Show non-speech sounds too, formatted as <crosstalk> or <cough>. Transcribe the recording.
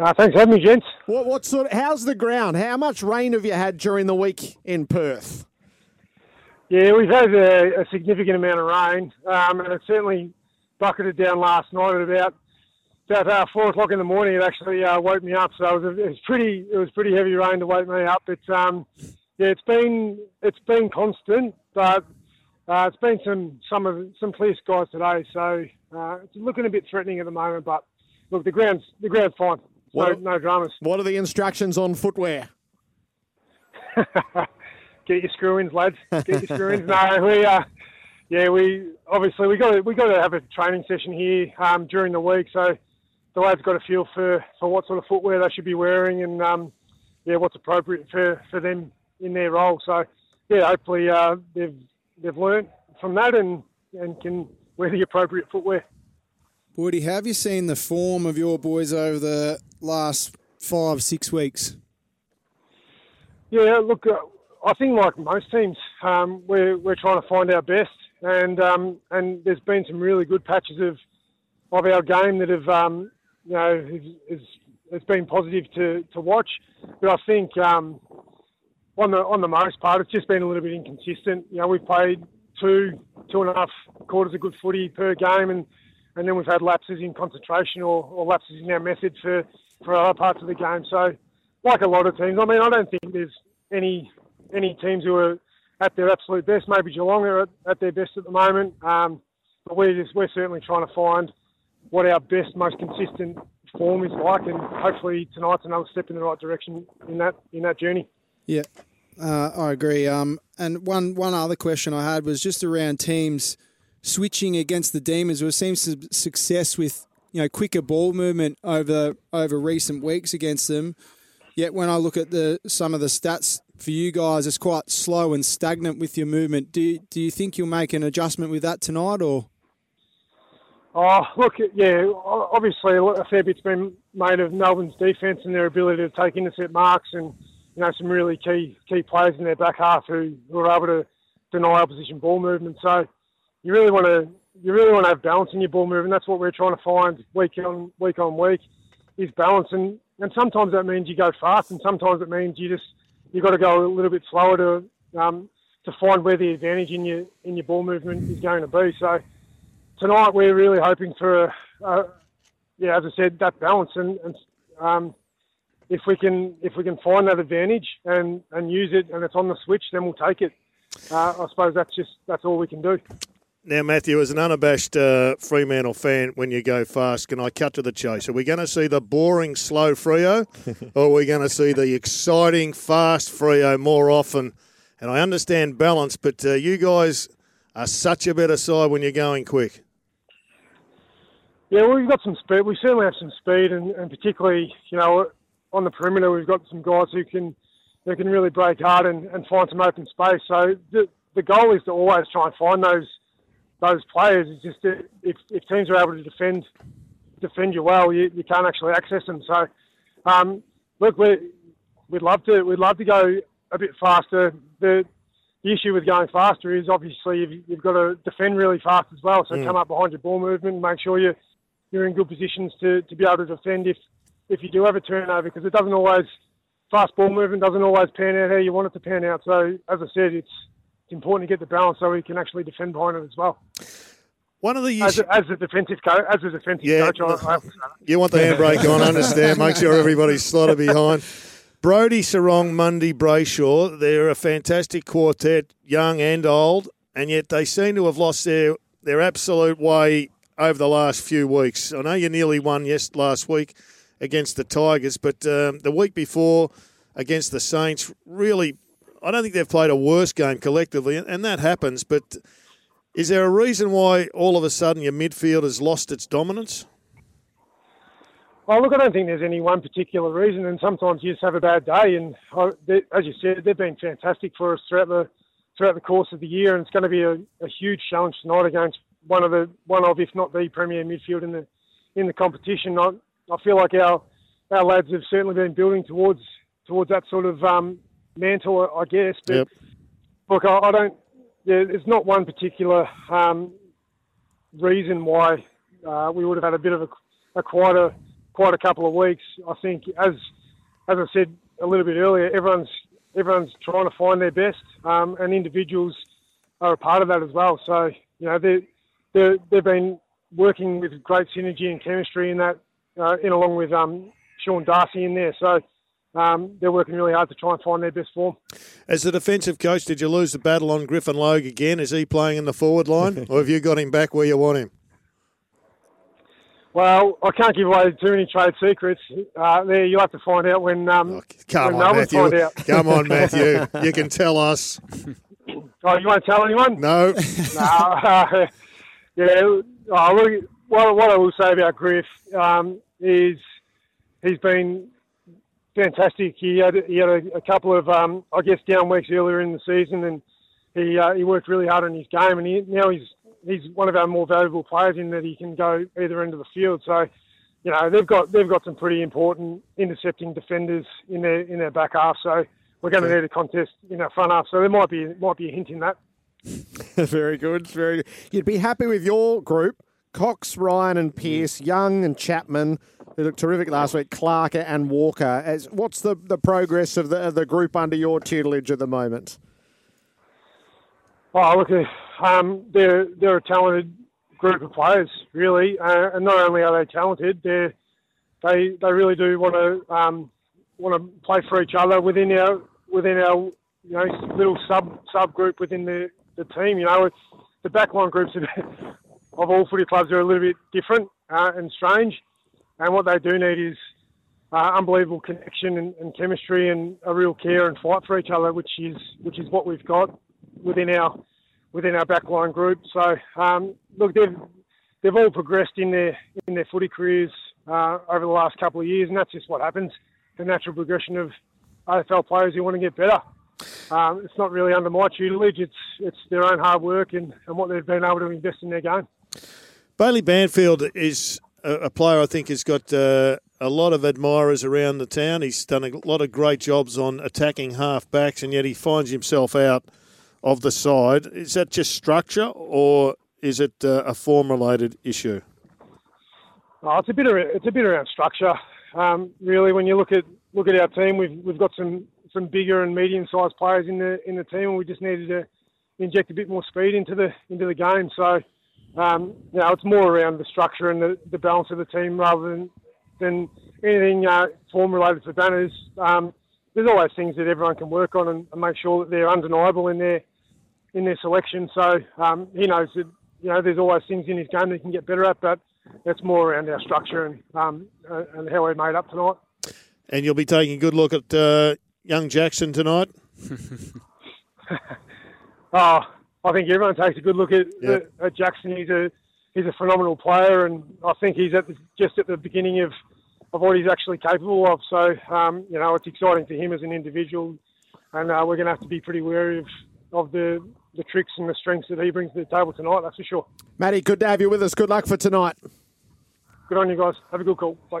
Uh, thanks for having me, gents. What, what sort? Of, how's the ground? How much rain have you had during the week in Perth? Yeah, we've had a, a significant amount of rain, um, and it certainly bucketed down last night at about about uh, four o'clock in the morning. It actually uh, woke me up, so it was, it was pretty it was pretty heavy rain to wake me up. But um, yeah, it's been it's been constant, but uh, it's been some some of some clear skies today, so uh, it's looking a bit threatening at the moment. But look, the ground's the ground's fine. No, What- no dramas. What are the instructions on footwear? <laughs> Get your screw-ins, lads. Get your screw-ins. no, we, uh, yeah, we obviously we got to, we got to have a training session here um, during the week, so the lads got a feel for, for what sort of footwear they should be wearing and um, yeah, what's appropriate for, for them in their role. So yeah, hopefully uh, they've they've learnt from that and and can wear the appropriate footwear. Woody, have you seen the form of your boys over the last five, six weeks? Yeah, look, uh, I think like most teams, um, we're we're trying to find our best, and um, and there's been some really good patches of of our game that have um, you know it's been positive to, to watch. But I think um, on the on the most part, it's just been a little bit inconsistent. You know, we've played two two and a half quarters of good footy per game, and and then we've had lapses in concentration or, or lapses in our method for for other parts of the game. So like a lot of teams. I mean, I don't think there's any any teams who are at their absolute best. Maybe Geelong are at, at their best at the moment, um, but we're just we're certainly trying to find what our best, most consistent form is like, and hopefully tonight's another step in the right direction in that in that journey. Yeah, uh, I agree. Um, and one one other question I had was just around teams switching against the Demons. We've seen some success with you know quicker ball movement over over recent weeks against them. Yet when I look at the some of the stats for you guys, it's quite slow and stagnant with your movement. Do do you think you'll make an adjustment with that tonight, or Oh, look, yeah, obviously a fair bit's been made of Melbourne's defence and their ability to take intercept marks and, you know, some really key key players in their back half who, are able to deny opposition ball movement. So you really want to you really want to have balance in your ball movement. That's what we're trying to find week on week on week is balance. And, and sometimes that means you go fast and sometimes it means you just you've got to go a little bit slower to um, to find where the advantage in your in your ball movement is going to be. So tonight we're really hoping for a, a yeah, as I said, that balance and, and um, if we can if we can find that advantage and, and use it and it's on the switch, then we'll take it. Uh, I suppose that's just that's all we can do. Now, Matthew, as an unabashed uh, Fremantle fan, when you go fast, can I cut to the chase? Are we going to see the boring, slow Freo, <laughs> or are we going to see the exciting, fast Freo more often? And I understand balance, but uh, you guys are such a better side when you're going quick. Yeah, well, we've got some speed. We certainly have some speed, and, and particularly, you know, on the perimeter, we've got some guys who can who can really break hard and, and find some open space. So the the goal is to always try and find those those players. It's just that if, if teams are able to defend defend you well, you, you can't actually access them. So, um, look, we we'd love to we'd love to go a bit faster. The the issue with going faster is obviously you've, you've got to defend really fast as well. So Mm. come up behind your ball movement and make sure you you're in good positions to, to be able to defend if if you do have a turnover because it doesn't always fast ball movement doesn't always pan out how you want it to pan out. So as I said, it's it's important to get the balance so we can actually defend behind it as well. One of the As a, as a defensive coach, as a defensive Yeah, coach, I, I have to say that. You want the handbrake on, understand, make sure everybody's slotted behind. Brodie, Serong, Mundy, Brayshaw, they're a fantastic quartet, young and old, and yet they seem to have lost their their absolute way over the last few weeks. I know you nearly won yes last week against the Tigers, but um, the week before against the Saints, really, I don't think they've played a worse game collectively, and that happens. But is there a reason why all of a sudden your midfield has lost its dominance? Well, look, I don't think there's any one particular reason, and sometimes you just have a bad day. And I, they, as you said, they've been fantastic for us throughout the throughout the course of the year, and it's going to be a, a huge challenge tonight against one of the one of, if not the premier midfield in the in the competition. I, I feel like our our lads have certainly been building towards towards that sort of um, mantle, I guess. But Yep. look, I, I don't. There, there's not one particular um, reason why uh, we would have had a bit of a, quite a quieter quite a couple of weeks. I think, as as I said a little bit earlier, everyone's everyone's trying to find their best, um, and individuals are a part of that as well. So you know they they they've been working with great synergy and chemistry in that, uh, in along with um, Sean Darcy in there. So. Um, they're working really hard to try and find their best form. As the defensive coach, did you lose the battle on Griffin Logue again? Is he playing in the forward line, <laughs> or have you got him back where you want him? Well, I can't give away too many trade secrets. Uh, there, you'll have to find out when. Um, Come when on, Melbourne find Matthew. out. Come on, <laughs> Matthew. You can tell us. <laughs> Oh, you won't tell anyone? No. no. uh, yeah. Oh, look, what, what I will say about Griff um, is he's been fantastic. He had he had a, a couple of um, I guess down weeks earlier in the season, and he uh, he worked really hard on his game, and he, now he's he's one of our more valuable players in that he can go either end of the field. So. You know they've got they've got some pretty important intercepting defenders in their in their back half. So we're going to need a contest in our front half. So there might be might be a hint in that. <laughs> very good. Very. Good. You'd be happy with your group: Cox, Ryan, and Pearce, Young and Chapman, who looked terrific last week. Clark and Walker. As what's the, the progress of the of the group under your tutelage at the moment? Oh, look, uh, um, they're they're a talented group of players, really, uh, and not only are they talented, they they they really do want to um, want to play for each other within our within our you know little sub subgroup within the, the team. You know, it's the backline groups of, of all footy clubs are a little bit different uh, and strange, and what they do need is uh, unbelievable connection and, and chemistry and a real care and fight for each other, which is which is what we've got within our within our backline group. So um, look, they've they've all progressed in their in their footy careers uh, over the last couple of years, and that's just what happens. The natural progression of AFL players who want to get better. Um, it's not really under my tutelage. It's it's their own hard work and, and what they've been able to invest in their game. Bailey Banfield is a, player I think has got uh, a lot of admirers around the town. He's done a lot of great jobs on attacking half backs, and yet he finds himself out of the side. Is that just structure, or is it uh, a form related issue? Oh, it's a bit of, it's a bit around structure. Um, really, when you look at look at our team, we've we've got some some bigger and medium sized players in the in the team, and we just needed to inject a bit more speed into the into the game. So, um, you know, it's more around the structure and the, the balance of the team rather than than anything uh, form related for banners. Um, there's always things that everyone can work on and, and make sure that they're undeniable in their in their selection. So um, he knows that you know there's always things in his game that he can get better at, but it's more around our structure and um, uh, and how we're made up tonight. And you'll be taking a good look at uh, young Jackson tonight. <laughs> Oh, I think everyone takes a good look at, Yep. at Jackson. He's a he's a phenomenal player, and I think he's at the, just at the beginning of, of what he's actually capable of. So um, you know, it's exciting for him as an individual, and uh, we're going to have to be pretty wary of of the the tricks and the strengths that he brings to the table tonight. That's for sure. Matty, good to have you with us. Good luck for tonight. Good on you guys. Have a good call. Bye.